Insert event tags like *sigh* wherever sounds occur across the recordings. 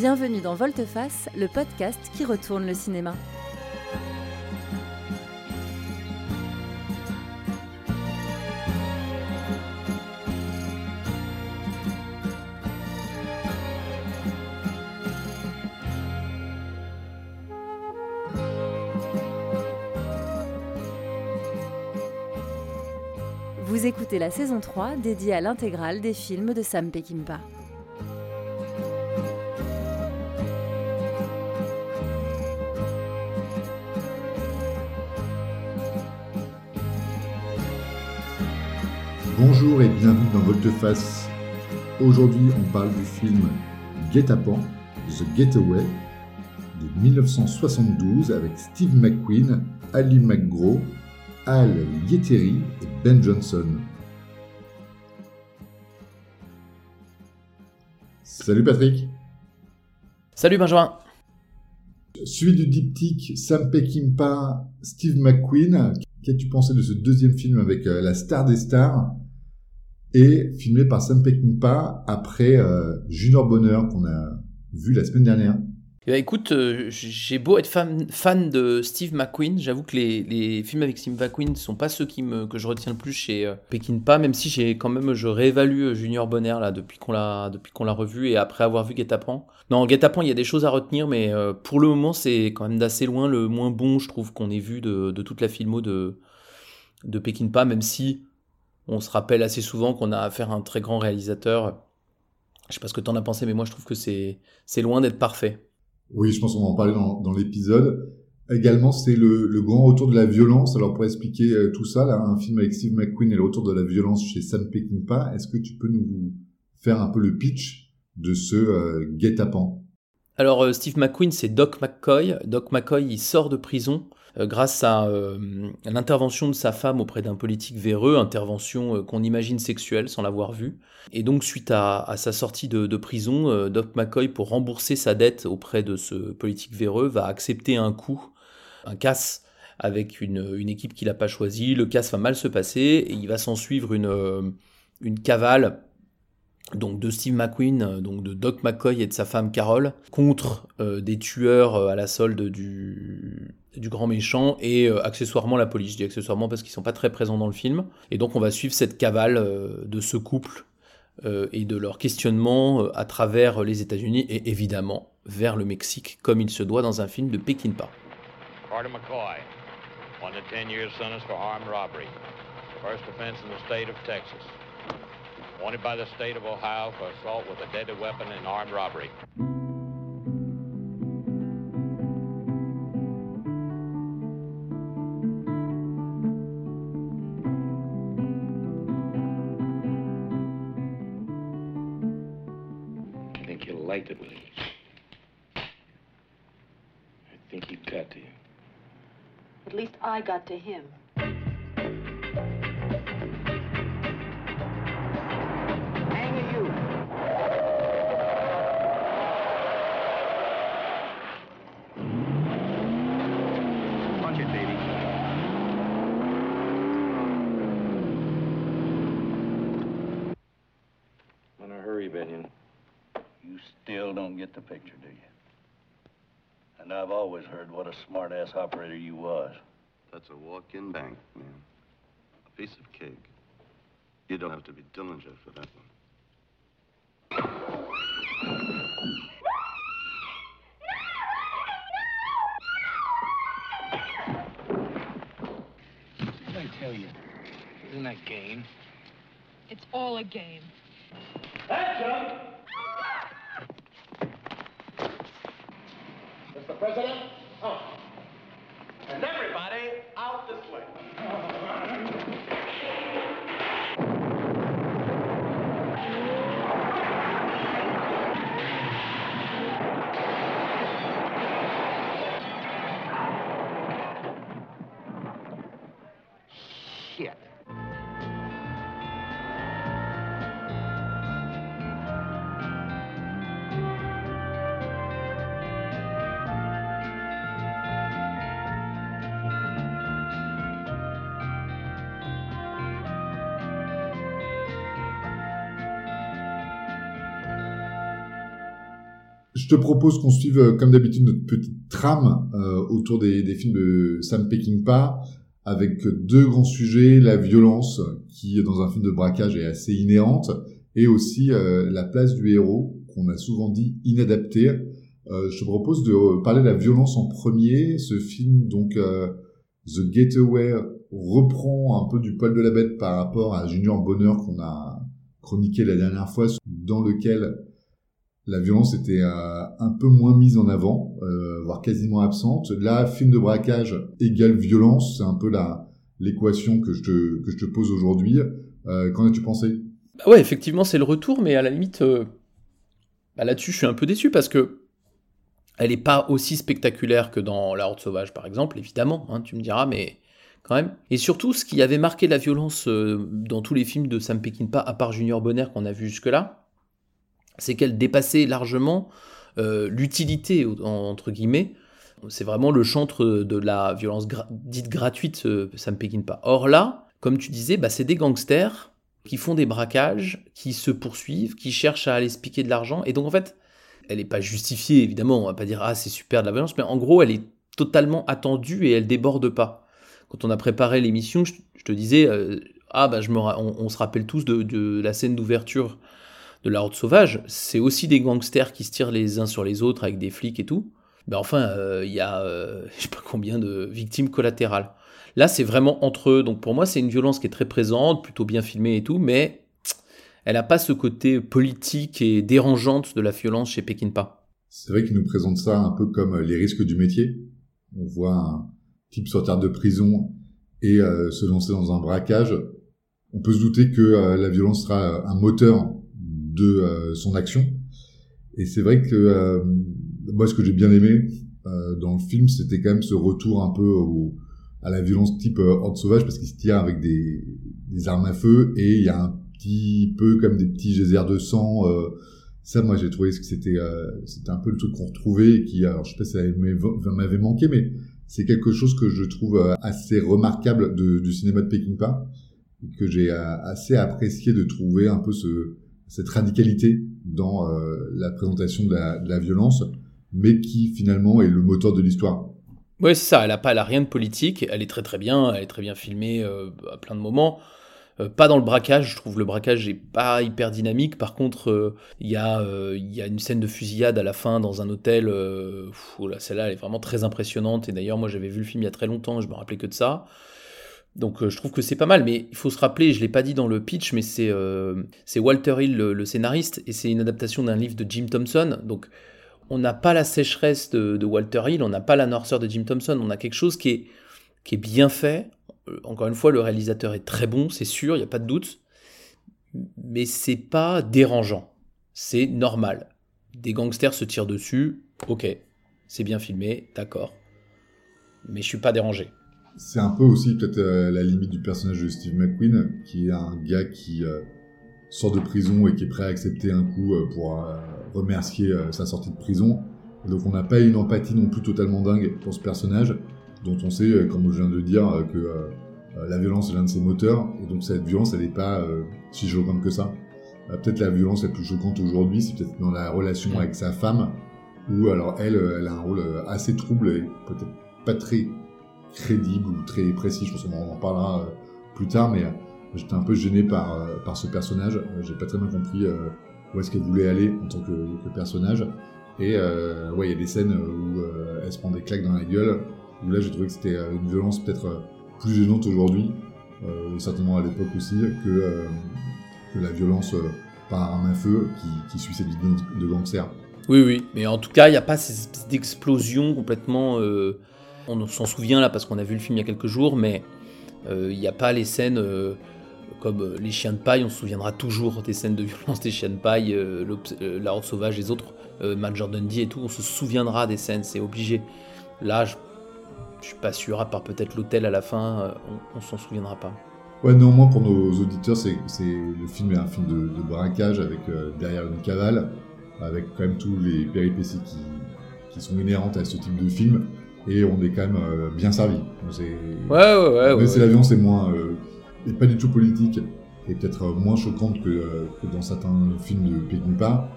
Bienvenue dans Volteface, le podcast qui retourne le cinéma. Vous écoutez la saison 3 dédiée à l'intégrale des films de Sam Peckinpah. Bonjour et bienvenue dans Volteface. Aujourd'hui, on parle du film Guet-apens, The Getaway, de 1972 avec Steve McQueen, Ali McGraw, Al Yeteri et Ben Johnson. Salut Patrick. Salut Benjamin. Suite du diptyque Sam Peckinpah, Steve McQueen. Qu'as-tu pensé de ce deuxième film avec euh, la star des stars? Et filmé par Sam Peckinpah après euh, Junior Bonheur qu'on a vu la semaine dernière. Eh ben, écoute, euh, j'ai beau être fan, de Steve McQueen, j'avoue que les, films avec Steve McQueen ne sont pas ceux que je retiens le plus chez euh, Peckinpah, même si j'ai quand même je réévalue Junior Bonheur là depuis qu'on l'a depuis qu'on l'a revu et après avoir vu Guet-apens. Non, Guet-apens, il y a des choses à retenir, mais pour le moment c'est quand même d'assez loin le moins bon, je trouve qu'on ait vu de, de toute la filmo de de Peckinpah, même si on se rappelle assez souvent qu'on a affaire à un très grand réalisateur. Je sais pas ce que tu en as pensé, mais moi je trouve que c'est loin d'être parfait. Oui, je pense qu'on va en parler dans, dans l'épisode. Également, c'est le, le, grand retour de la violence. Alors pour expliquer euh, tout ça, là, un film avec Steve McQueen et le retour de la violence chez Sam Peckinpah, est-ce que tu peux nous faire un peu le pitch de ce euh, guet-apens? Alors euh, Steve McQueen, c'est Doc McCoy. Doc McCoy, il sort de prison grâce euh, à l'intervention de sa femme auprès d'un politique véreux, intervention euh, qu'on imagine sexuelle sans l'avoir vue. Et donc suite à, sa sortie de, prison, Doc McCoy, pour rembourser sa dette auprès de ce politique véreux, va accepter un coup, un casse avec une, équipe qu'il n'a pas choisie. Le casse va mal se passer et il va s'en suivre une, une cavale donc de Steve McQueen, donc de Doc McCoy et de sa femme Carol, contre des tueurs à la solde du, grand méchant et euh, accessoirement la police. Je dis accessoirement parce qu'ils sont pas très présents dans le film. Et donc on va suivre cette cavale euh, de ce couple euh, et de leur questionnement à travers les États-Unis et évidemment vers le Mexique, comme il se doit dans un film de Peckinpah. Carter McCoy, one to 10 years sentence for armed robbery. First offense in the state of Texas. Wanted by the state of Ohio for assault with a deadly weapon and armed robbery. I think you liked it with him. I think he got to you. At least I got to him. Still don't get the picture, do you? And I've always heard what a smart-ass operator you was. That's a walk-in bank, man. A piece of cake. You don't have to be Dillinger for that one. What did I tell you? Isn't that game? It's all a game. Action! The president, out. And everybody out this way. *laughs* te propose qu'on suive, euh, comme d'habitude, notre petite trame euh, autour des, des, films de Sam Peckinpah, avec deux grands sujets, la violence, qui dans un film de braquage est assez inhérente, et aussi euh, la place du héros, qu'on a souvent dit inadapté. Euh, je te propose de parler de la violence en premier. Ce film, donc The Getaway, reprend un peu du poil de la bête par rapport à Junior Bonheur qu'on a chroniqué la dernière fois, dans lequel la violence était euh, un peu moins mise en avant, euh, voire quasiment absente. Là, film de braquage égale violence, c'est un peu l'équation que je te que je te pose aujourd'hui. Euh, qu'en as-tu pensé? Bah Ouais, effectivement, c'est le retour, mais à la limite, bah là-dessus, je suis un peu déçu parce que elle n'est pas aussi spectaculaire que dans La Horde Sauvage, par exemple, évidemment. Hein, tu me diras, mais quand même. Et surtout, ce qui avait marqué la violence dans tous les films de Sam Peckinpah, à part Junior Bonner qu'on a vu jusque-là, c'est qu'elle dépassait largement euh, l'utilité, entre guillemets. C'est vraiment le chantre de la violence dite gratuite, euh, ça me péquine pas. Or là, comme tu disais, bah, c'est des gangsters qui font des braquages, qui se poursuivent, qui cherchent à aller se piquer de l'argent. Et donc en fait, elle n'est pas justifiée, évidemment, on va pas dire ah c'est super de la violence, mais en gros, elle est totalement attendue et elle déborde pas. Quand on a préparé l'émission, je, te disais, euh, ah bah je me, on, se rappelle tous de la scène d'ouverture de la horde sauvage, c'est aussi des gangsters qui se tirent les uns sur les autres avec des flics et tout. Ben enfin, euh, il y a euh, *laughs* je sais pas combien de victimes collatérales. Là, c'est vraiment entre eux. Donc pour moi, c'est une violence qui est très présente, plutôt bien filmée et tout, mais elle n'a pas ce côté politique et dérangeante de la violence chez Pekinpa. C'est vrai qu'il nous présente ça un peu comme les risques du métier. On voit un type sortir de prison et euh, se lancer dans un braquage. On peut se douter que la violence sera un moteur euh, son action. Et c'est vrai que euh, moi, ce que j'ai bien aimé euh, dans le film, c'était quand même ce retour un peu à la violence type horde sauvage, parce qu'il se tire avec des, armes à feu et il y a un petit peu comme des petits geysers de sang. ça, moi, j'ai trouvé que c'était c'était un peu le truc qu'on retrouvait et qui, alors je sais pas si ça m'avait manqué, mais c'est quelque chose que je trouve assez remarquable du cinéma de Peckinpah que j'ai assez apprécié de trouver un peu ce, cette radicalité dans euh, la présentation de la, violence, mais qui finalement est le moteur de l'histoire. Oui, c'est ça. Elle a pas, elle a rien de politique. Elle est très très bien. Elle est très bien filmée euh, à plein de moments. Euh, pas dans le braquage. Je trouve le braquage est pas hyper dynamique. Par contre, il y a il y a une scène de fusillade à la fin dans un hôtel. là, celle-là, elle est vraiment très impressionnante. Et d'ailleurs, moi, j'avais vu le film il y a très longtemps. Je me rappelais que de ça. Donc euh, je trouve que c'est pas mal, mais il faut se rappeler, je l'ai pas dit dans le pitch, mais c'est euh, Walter Hill le, scénariste, et c'est une adaptation d'un livre de Jim Thompson. Donc on n'a pas la sécheresse de, Walter Hill, on n'a pas la noirceur de Jim Thompson, on a quelque chose qui est, bien fait. Euh, encore une fois, le réalisateur est très bon, c'est sûr, il n'y a pas de doute, mais c'est pas dérangeant, c'est normal. Des gangsters se tirent dessus, ok, c'est bien filmé, d'accord, mais je suis pas dérangé c'est un peu aussi peut-être euh, la limite du personnage de Steve McQueen, qui est un gars qui euh, sort de prison et qui est prêt à accepter un coup euh, pour remercier sa sortie de prison. donc on n'a pas une empathie non plus totalement dingue pour ce personnage, dont on sait, comme je viens de dire, que la violence est l'un de ses moteurs, et donc cette violence, elle n'est pas si choquante que ça. peut-être la violence la plus choquante aujourd'hui, c'est peut-être dans la relation avec sa femme, où alors elle, elle a un rôle assez trouble et peut-être pas très crédible ou très précis. Je pense qu'on en parlera euh, plus tard, mais euh, j'étais un peu gêné par, euh, par ce personnage. J'ai pas très bien compris où est-ce qu'elle voulait aller en tant que, personnage. Et ouais, il y a des scènes où elle se prend des claques dans la gueule, où là j'ai trouvé que c'était une violence peut-être plus gênante aujourd'hui, certainement à l'époque aussi, que, que la violence par arme à feu qui, qui suit cette vidéo de gangster. Oui, oui, mais en tout cas, il n'y a pas cette explosion complètement on s'en souvient là parce qu'on a vu le film il y a quelques jours, mais euh, il n'y a pas les scènes euh, comme euh, les chiens de paille. On se souviendra toujours des scènes de violence des chiens de paille, la horde sauvage, les autres, Major Dundee et tout. On se souviendra des scènes, c'est obligé. Là, je, je suis pas sûr, à part peut-être l'hôtel à la fin, on, on s'en souviendra pas. Ouais, néanmoins, pour nos auditeurs, c'est, le film est un film de, braquage avec derrière une cavale, avec quand même tous les péripéties qui sont inhérentes à ce type de film et on est quand même euh, bien servi. Ouais, ouais, ouais. Mais c'est l'avion, c'est moins. Euh, et pas du tout politique, et peut-être euh, moins choquante que, que, dans certains films de Peckinpah.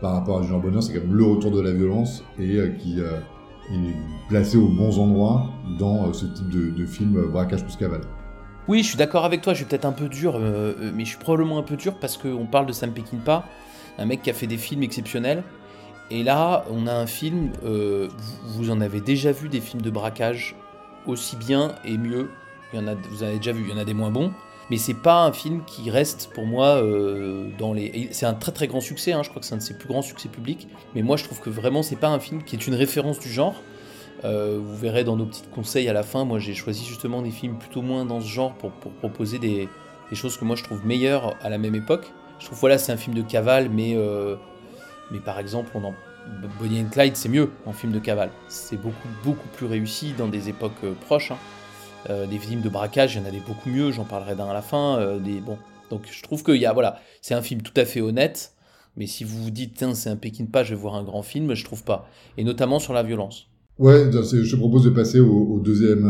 par rapport à Junior Bonheur, c'est quand même le retour de la violence et euh, qui euh, est placé aux bons endroits dans euh, ce type de, de film euh, braquage plus cavale. Oui, je suis d'accord avec toi, je suis peut-être un peu dur, euh, euh, mais je suis probablement un peu dur parce qu'on parle de Sam Peckinpah, un mec qui a fait des films exceptionnels. Et là, on a un film, euh, vous, en avez déjà vu des films de braquage aussi bien et mieux. Il y en a, vous en avez déjà vu, il y en a des moins bons. Mais c'est pas un film qui reste pour moi euh, dans les. C'est un très très grand succès, hein, je crois que c'est un de ses plus grands succès publics. Mais moi je trouve que vraiment c'est pas un film qui est une référence du genre. Euh, vous verrez dans nos petits conseils à la fin, moi j'ai choisi justement des films plutôt moins dans ce genre pour, proposer des, des choses que moi je trouve meilleures à la même époque. Je trouve voilà c'est un film de cavale, mais, euh, mais par exemple on. Bonnie and Clyde c'est mieux en film de cavale. C'est beaucoup beaucoup plus réussi dans des époques euh, proches. hein. Euh, des films de braquage, il y en a des beaucoup mieux, j'en parlerai d'un à la fin. euh, des, bon. Donc je trouve a, voilà, c'est un film tout à fait honnête, mais si vous vous dites, c'est un Peckinpah, je vais voir un grand film, je trouve pas. Et notamment sur la violence. Ouais, je te propose de passer au, deuxième,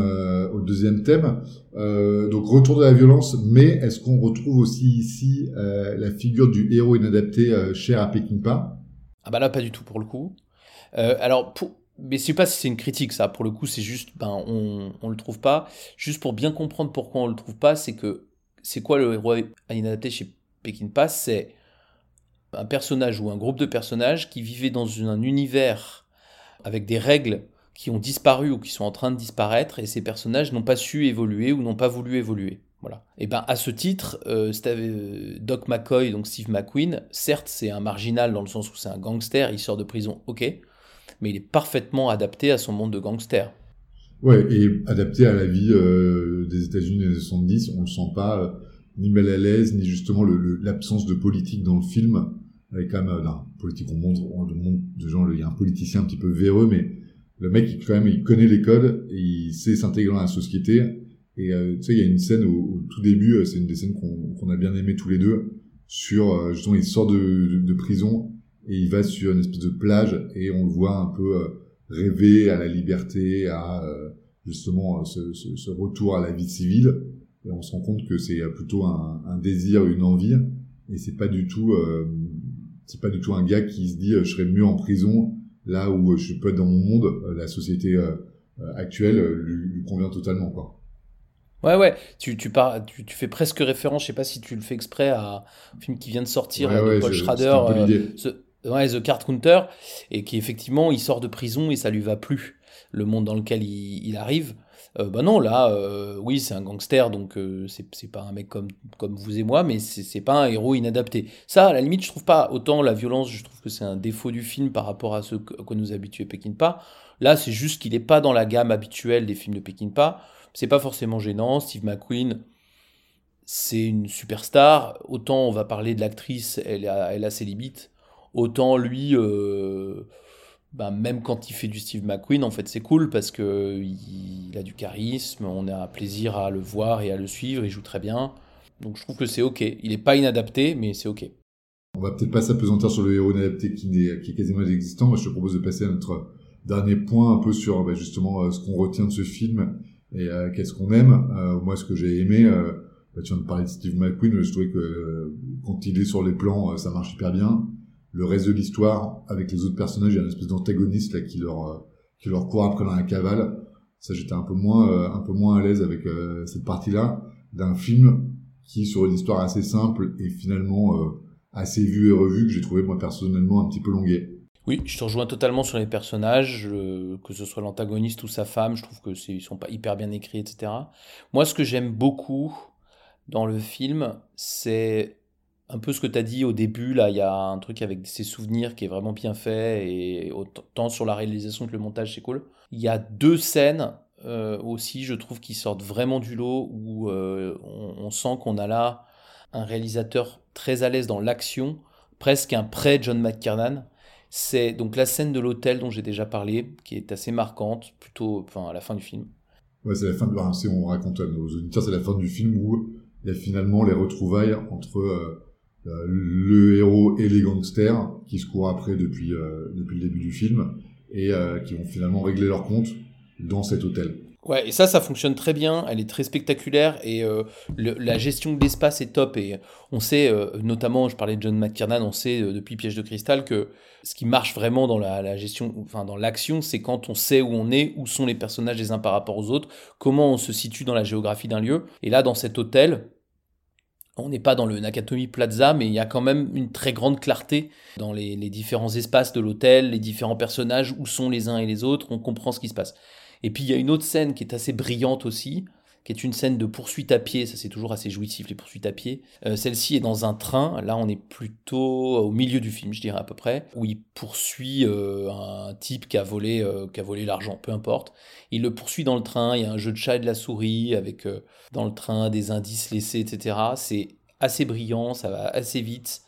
au deuxième thème. Donc retour de la violence, mais est-ce qu'on retrouve aussi ici la figure du héros inadapté cher à Peckinpah Ah bah là, pas du tout pour le coup. Euh, alors, pour... mais je sais pas si c'est une critique, ça. Pour le coup, c'est juste, ben, on, on le trouve pas. Juste pour bien comprendre pourquoi on le trouve pas, c'est que c'est quoi le héros inadapté chez Peckinpah C'est un personnage ou un groupe de personnages qui vivaient dans un univers avec des règles qui ont disparu ou qui sont en train de disparaître, et ces personnages n'ont pas su évoluer ou n'ont pas voulu évoluer. Voilà. Et ben à ce titre, euh, euh, Doc McCoy, donc Steve McQueen, certes c'est un marginal dans le sens où c'est un gangster, il sort de prison, ok, mais il est parfaitement adapté à son monde de gangster. Ouais, et adapté à la vie euh, des États-Unis des années 70, on le sent pas euh, ni mal à l'aise, ni justement l'absence de politique dans le film. Avec quand même, non, politique, on montre, on montre de gens, il y a un politicien un petit peu véreux, mais le mec, quand même, il connaît les codes, il sait s'intégrer dans la société. Et euh, tu sais, il y a une scène au, tout début, euh, c'est une des scènes qu'on a bien aimé tous les deux, sur euh, justement, il sort de, de, prison et il va sur une espèce de plage et on le voit un peu rêver à la liberté, à justement ce, ce, ce retour à la vie civile. Et on se rend compte que c'est plutôt un, un désir, une envie, et c'est pas du tout, euh, c'est pas du tout un gars qui se dit je serais mieux en prison là où je peux être dans mon monde. La société euh, actuelle lui, lui convient totalement quoi. Ouais, ouais, tu, tu, par- tu, tu fais presque référence, je sais pas si tu le fais exprès, à un film qui vient de sortir Ouais, de ouais, Paul Schrader, euh. The, ouais, The Card Counter, et qui effectivement, il sort de prison et ça lui va plus, le monde dans lequel il, il arrive. Euh, bah non, là, euh, oui, c'est un gangster, donc euh, c'est pas un mec comme, comme vous et moi, mais c'est pas un héros inadapté. Ça, à la limite, je trouve pas autant la violence, je trouve que c'est un défaut du film par rapport à ce que, nous a habitué Peckinpah. Là, c'est juste qu'il est pas dans la gamme habituelle des films de Peckinpah. C'est pas forcément gênant. Steve McQueen, c'est une superstar. Autant on va parler de l'actrice, elle a, elle ses limites. Autant lui, euh, ben, même quand il fait du Steve McQueen, en fait, c'est cool parce que il, a du charisme, on a plaisir à le voir et à le suivre, il joue très bien. Donc je trouve que c'est ok. Il est pas inadapté, mais c'est ok. On va peut-être pas s'apesantir sur le héros inadapté qui, n'est- est quasiment inexistant. Je te propose de passer à notre dernier point, un peu sur bah, justement euh, ce qu'on retient de ce film et euh, qu'est-ce qu'on aime? Euh, moi, ce que j'ai aimé, euh, bah, tu viens de parler de Steve McQueen, je trouvais que euh, quand il est sur les plans, euh, ça marche hyper bien. Le reste de l'histoire, avec les autres personnages, il y a une espèce d'antagoniste là qui leur euh, qui leur court après dans la cavale. Ça, j'étais un peu moins un peu moins à l'aise avec cette partie-là d'un film qui, sur une histoire assez simple et finalement assez vu et revu, que j'ai trouvé moi personnellement un petit peu longuet. Oui, je te rejoins totalement sur les personnages, que ce soit l'antagoniste ou sa femme, je trouve que ils sont pas hyper bien écrits, etc. Moi, ce que j'aime beaucoup dans le film, c'est un peu ce que tu as dit au début, là, il y a un truc avec ses souvenirs qui est vraiment bien fait, et autant sur la réalisation que le montage, c'est cool. Il y a deux scènes euh, aussi, je trouve, qui sortent vraiment du lot, où euh, on, on sent qu'on a là un réalisateur très à l'aise dans l'action, presque un pré-John McTiernan. C'est donc la scène de l'hôtel dont j'ai déjà parlé, qui est assez marquante, plutôt enfin, à la fin du film. Ouais, c'est la fin de, on raconte à c'est la fin du film où il y a finalement les retrouvailles entre euh, euh, le héros et les gangsters qui se courent après depuis, euh, depuis le début du film et qui vont finalement régler leur compte dans cet hôtel. Ouais, et ça, ça fonctionne très bien. Elle est très spectaculaire et euh, la gestion de l'espace est top. Et on sait, euh, notamment, je parlais de John McTiernan, on sait euh, depuis Piège de cristal que ce qui marche vraiment dans la, la gestion, enfin dans l'action, c'est quand on sait où on est, où sont les personnages les uns par rapport aux autres, comment on se situe dans la géographie d'un lieu. Et là, dans cet hôtel, on n'est pas dans le Nakatomi Plaza, mais il y a quand même une très grande clarté dans les, les différents espaces de l'hôtel, les différents personnages, où sont les uns et les autres, on comprend ce qui se passe. Et puis il y a une autre scène qui est assez brillante aussi, qui est une scène de poursuite à pied, ça c'est toujours assez jouissif les poursuites à pied. Euh, Celle-ci est dans un train, là on est plutôt au milieu du film je dirais à peu près, où il poursuit euh, un type qui a volé, euh, qui a volé l'argent, peu importe. Il le poursuit dans le train, il y a un jeu de chat et de la souris avec euh, dans le train des indices laissés, etc. C'est assez brillant, ça va assez vite,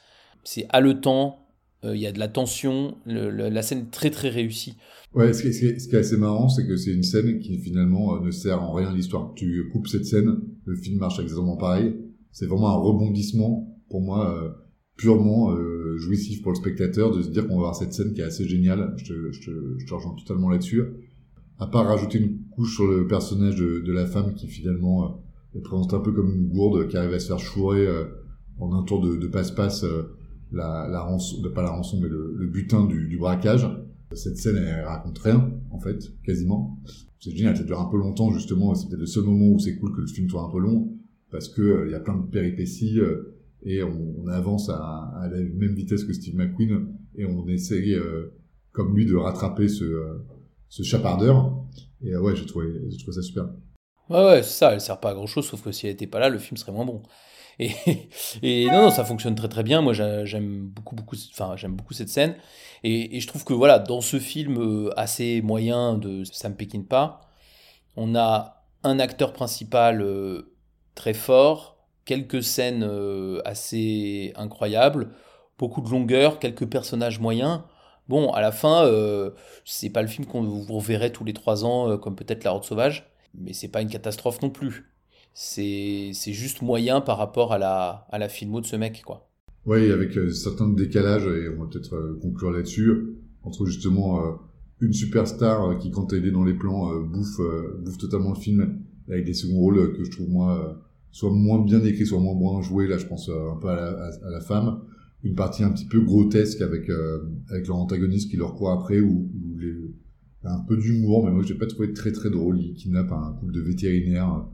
c'est haletant, euh, il y a de la tension, le- le- la scène est très très réussie. Ouais, ce qui, est, ce qui est- assez marrant, c'est que c'est une scène qui finalement euh, ne sert en rien à l'histoire. Tu coupes cette scène, le film marche exactement pareil. C'est vraiment un rebondissement, pour moi, euh, purement euh, jouissif pour le spectateur, de se dire qu'on va voir cette scène qui est assez géniale. Je te, je te, je te rejoins totalement là-dessus. À part rajouter une couche sur le personnage de, de la femme qui finalement euh, est présentée un peu comme une gourde qui arrive à se faire chourer euh, en un tour de, de passe-passe euh, la, la rançon, pas la rançon, mais le, le butin du, du braquage. Cette scène, elle raconte rien, en fait, quasiment. C'est génial, ça dure un peu longtemps, justement, c'est peut-être le seul moment où c'est cool que le film soit un peu long, parce que euh, il y a plein de péripéties, euh, et on, avance à, à la même vitesse que Steve McQueen, et on essaye, euh, comme lui, de rattraper ce, euh, ce chapardeur. Et euh, ouais, j'ai trouvé, trouvé ça super. Ouais, ouais, c'est ça, elle sert pas à grand chose, sauf que si elle était pas là, le film serait moins bon. Et, non, non, ça fonctionne très très bien. Moi, j'a- j'aime beaucoup, beaucoup, enfin, j'aime beaucoup cette scène. Et, je trouve que voilà, dans ce film euh, assez moyen de Sam Peckinpah, on a un acteur principal euh, très fort, quelques scènes euh, assez incroyables, beaucoup de longueur, quelques personnages moyens. Bon, à la fin, euh, c'est pas le film qu'on vous reverrez tous les trois ans, comme peut-être La Horde Sauvage, mais c'est pas une catastrophe non plus. C'est juste moyen par rapport à la, à la filmo de ce mec, quoi. Ouais, avec euh, certains décalages, et on va peut-être euh, conclure là-dessus, entre justement euh, une superstar qui, quand elle est dans les plans, bouffe, bouffe totalement le film, avec des seconds rôles que je trouve, moi, soit moins bien écrits, soit moins bien joués. Là, je pense un peu à la, femme. Une partie un petit peu grotesque avec, avec leur antagoniste qui leur court après, ou, un peu d'humour, mais moi, j'ai pas trouvé très très drôle. Il kidnappe un couple de vétérinaires.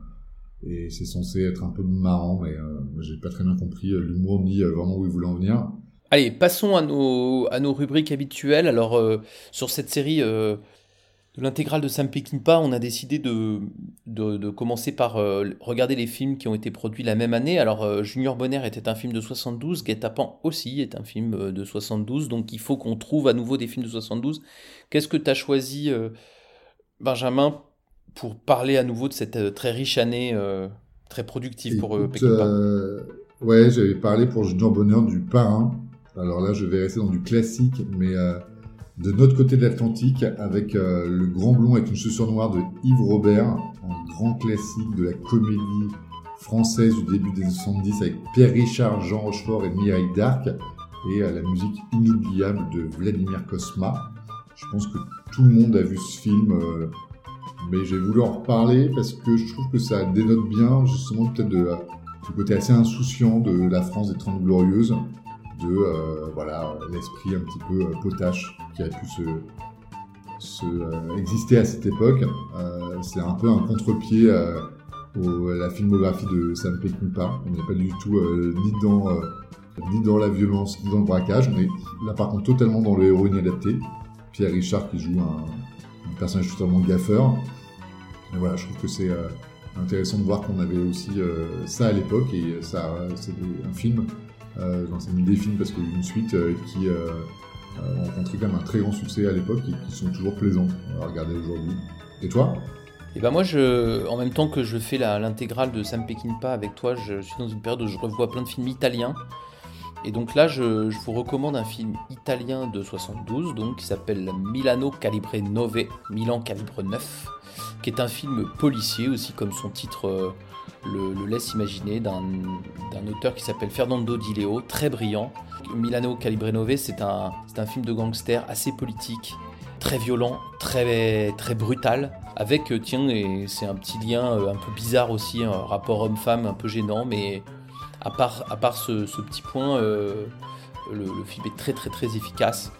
Et c'est censé être un peu marrant, mais euh, j'ai pas très bien compris euh, l'humour ni euh, vraiment où il voulait en venir. Allez, passons à nos, à nos rubriques habituelles. Alors, euh, sur cette série de l'intégrale de Sam Peckinpah, on a décidé de, de, de commencer par regarder les films qui ont été produits la même année. Alors, Junior Bonner était un film de 72, Guet-apens aussi est un film de 72, donc il faut qu'on trouve à nouveau des films de 72. Qu'est-ce que tu as choisi, Benjamin, pour parler à nouveau de cette euh, très riche année, euh, très productive pour euh, Écoute, euh, ouais, j'avais parlé pour Junior Bonheur du parrain. Alors là, je vais rester dans du classique, mais de notre côté de l'Atlantique, avec euh, le grand blond avec une chaussure noire de Yves Robert, un grand classique de la comédie française du début des années 70 avec Pierre Richard, Jean Rochefort et Mireille Darc, et euh, la musique inoubliable de Vladimir Kosma. Je pense que tout le monde a vu ce film. euh, mais j'ai voulu en reparler parce que je trouve que ça dénote bien justement peut-être de du côté assez insouciant de la France des Trente Glorieuses, de euh, voilà l'esprit un petit peu euh, potache qui a pu se, euh, exister à cette époque. C'est un peu un contre-pied à la filmographie de Sam Peckinpah. On n'est pas du tout ni dans ni dans la violence ni dans le braquage. On est là par contre totalement dans le héros inadapté. Pierre Richard qui joue un, un personnage totalement gaffeur. Et voilà, je trouve que c'est euh, intéressant de voir qu'on avait aussi euh, ça à l'époque et ça, c'est un film. Euh, dans cette des films parce qu'il y a une suite qui ont rencontré quand même un très grand succès à l'époque et qui sont toujours plaisants à regarder aujourd'hui. Et toi? Et ben moi, je, en même temps que je fais l'intégrale de Sam Peckinpah avec toi, je suis dans une période où je revois plein de films italiens. Et donc là, je, je vous recommande un film italien de 72, donc qui s'appelle Milano Calibre 9, Milan Calibre 9, qui est un film policier aussi, comme son titre euh, le, laisse imaginer, d'un auteur qui s'appelle Fernando Di Leo, très brillant. Milano Calibre 9, c'est un, un film de gangster assez politique, très violent, très, très brutal, avec, euh, tiens, c'est un petit lien euh, un peu bizarre aussi, un rapport homme-femme un peu gênant, mais à part, à part ce, petit point, le, le film est très très très efficace.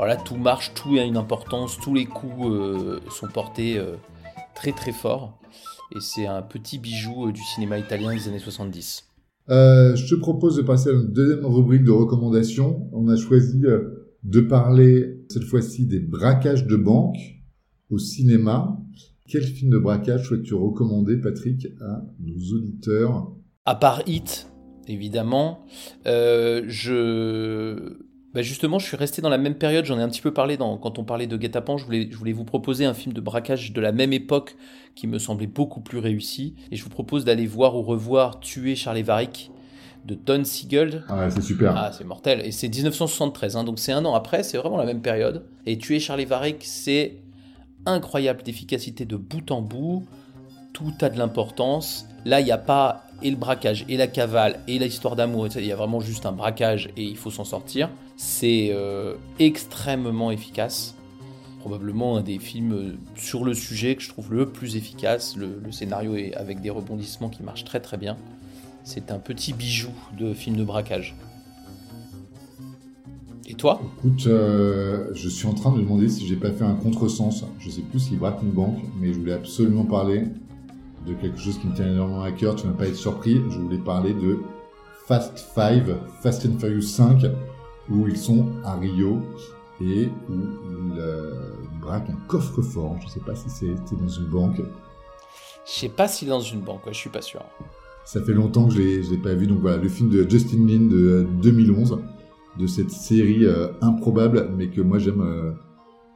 Alors là, tout marche, tout a une importance, tous les coups euh, sont portés euh, très très fort, et c'est un petit bijou euh, du cinéma italien des années 70. Euh, je te propose de passer à une deuxième rubrique de recommandations. On a choisi de parler cette fois-ci des braquages de banque au cinéma. Quel film de braquage souhaites-tu recommander, Patrick, à nos auditeurs? À part Hit, évidemment, euh, je... bah justement, je suis resté dans la même période, j'en ai un petit peu parlé dans, quand on parlait de Guet-apens, je voulais, je voulais vous proposer un film de braquage de la même époque qui me semblait beaucoup plus réussi, et je vous propose d'aller voir ou revoir Tuer Charlie Varick de Don Siegel. Ah, c'est super. Ah, c'est mortel. Et c'est 1973, hein, donc c'est un an après, c'est vraiment la même période. Et Tuer Charlie Varick, c'est incroyable d'efficacité de bout en bout. Tout a de l'importance. Là, il n'y a pas et le braquage, et la cavale, et l'histoire d'amour. Il y a vraiment juste un braquage et il faut s'en sortir. C'est euh, extrêmement efficace. Probablement un des films euh, sur le sujet que je trouve le plus efficace. Le, scénario est avec des rebondissements qui marchent très très bien. C'est un petit bijou de film de braquage. Et toi? Écoute, euh, je suis en train de me demander si j'ai pas fait un contresens. Je sais plus s'il braque une banque, mais je voulais absolument parler de quelque chose qui me tient énormément à cœur. Tu vas pas être surpris. Je voulais parler de Fast Five, Fast and Furious 5, où ils sont à Rio et où ils euh, braquent un coffre-fort. Je sais pas si c'était dans une banque. Je sais pas si dans une banque, ouais, je suis pas sûr. Ça fait longtemps que je l'ai, pas vu. Donc voilà, le film de Justin Lin de euh, 2011, de cette série euh, improbable, mais que moi j'aime. euh,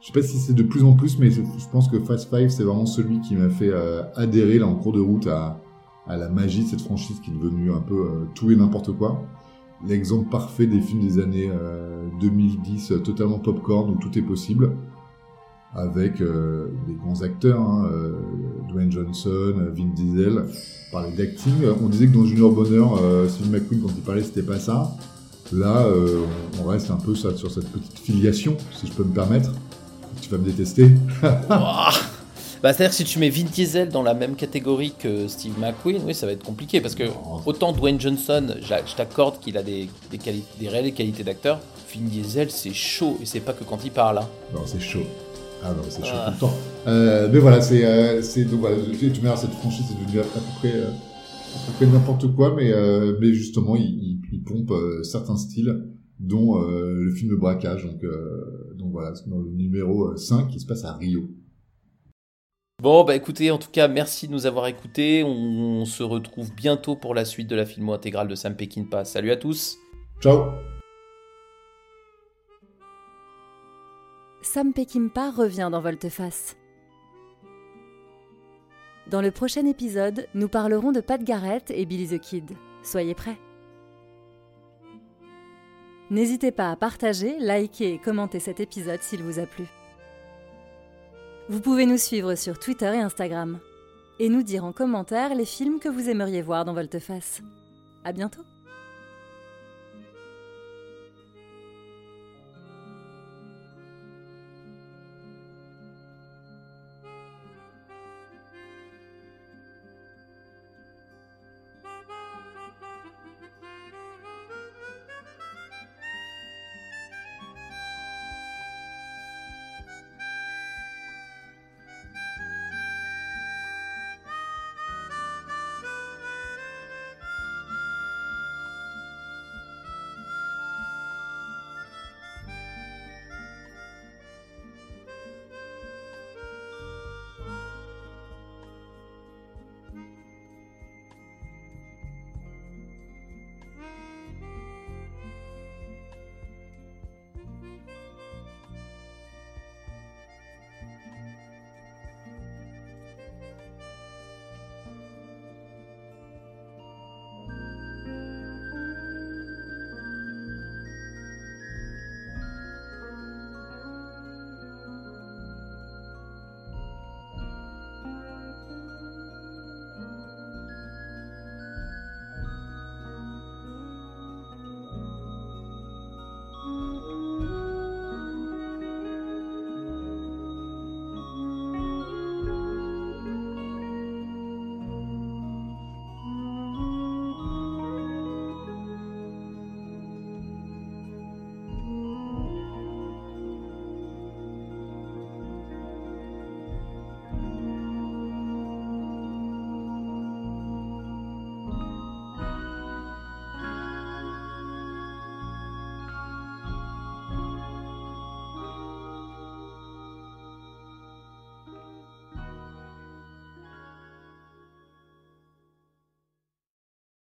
je sais pas si c'est de plus en plus, mais je pense que Fast Five, c'est vraiment celui qui m'a fait euh, adhérer là en cours de route à, la magie de cette franchise qui est devenue un peu euh, tout et n'importe quoi. L'exemple parfait des films des années euh, 2010, euh, totalement popcorn, où tout est possible, avec des grands acteurs, hein, Dwayne Johnson, Vin Diesel. Parlait d'acting. On disait que dans Junior Bonheur, Steve McQueen, quand il parlait, c'était pas ça. Là, on reste un peu sur cette petite filiation, si je peux me permettre. Tu vas me détester. *laughs* Bah, C'est-à-dire que si tu mets Vin Diesel dans la même catégorie que Steve McQueen, oui, ça va être compliqué parce que autant Dwayne Johnson, je t'accorde qu'il a des, des, quali- des réelles qualités d'acteur. Vin Diesel, c'est chaud et c'est pas que quand il parle. hein. Non, c'est chaud. Ah non, c'est chaud Ah. tout le temps. Euh, mais voilà, c'est, euh, donc voilà, tu tu verras cette franchise, c'est devenu à peu près, euh, à peu près n'importe quoi, mais euh, mais justement, il, il, il pompe certains styles, dont le film de braquage. Donc euh, donc voilà, c'est dans le numéro euh, 5 qui se passe à Rio. Bon, bah écoutez, en tout cas, merci de nous avoir écoutés. On, on se retrouve bientôt pour la suite de la filmo intégrale de Sam Peckinpah. Salut à tous Ciao. Sam Peckinpah revient dans Volte-Face. Dans le prochain épisode, nous parlerons de Pat Garrett et Billy the Kid. Soyez prêts. N'hésitez pas à partager, liker et commenter cet épisode s'il vous a plu. Vous pouvez nous suivre sur Twitter et Instagram. Et nous dire en commentaire les films que vous aimeriez voir dans Volte-Face. À bientôt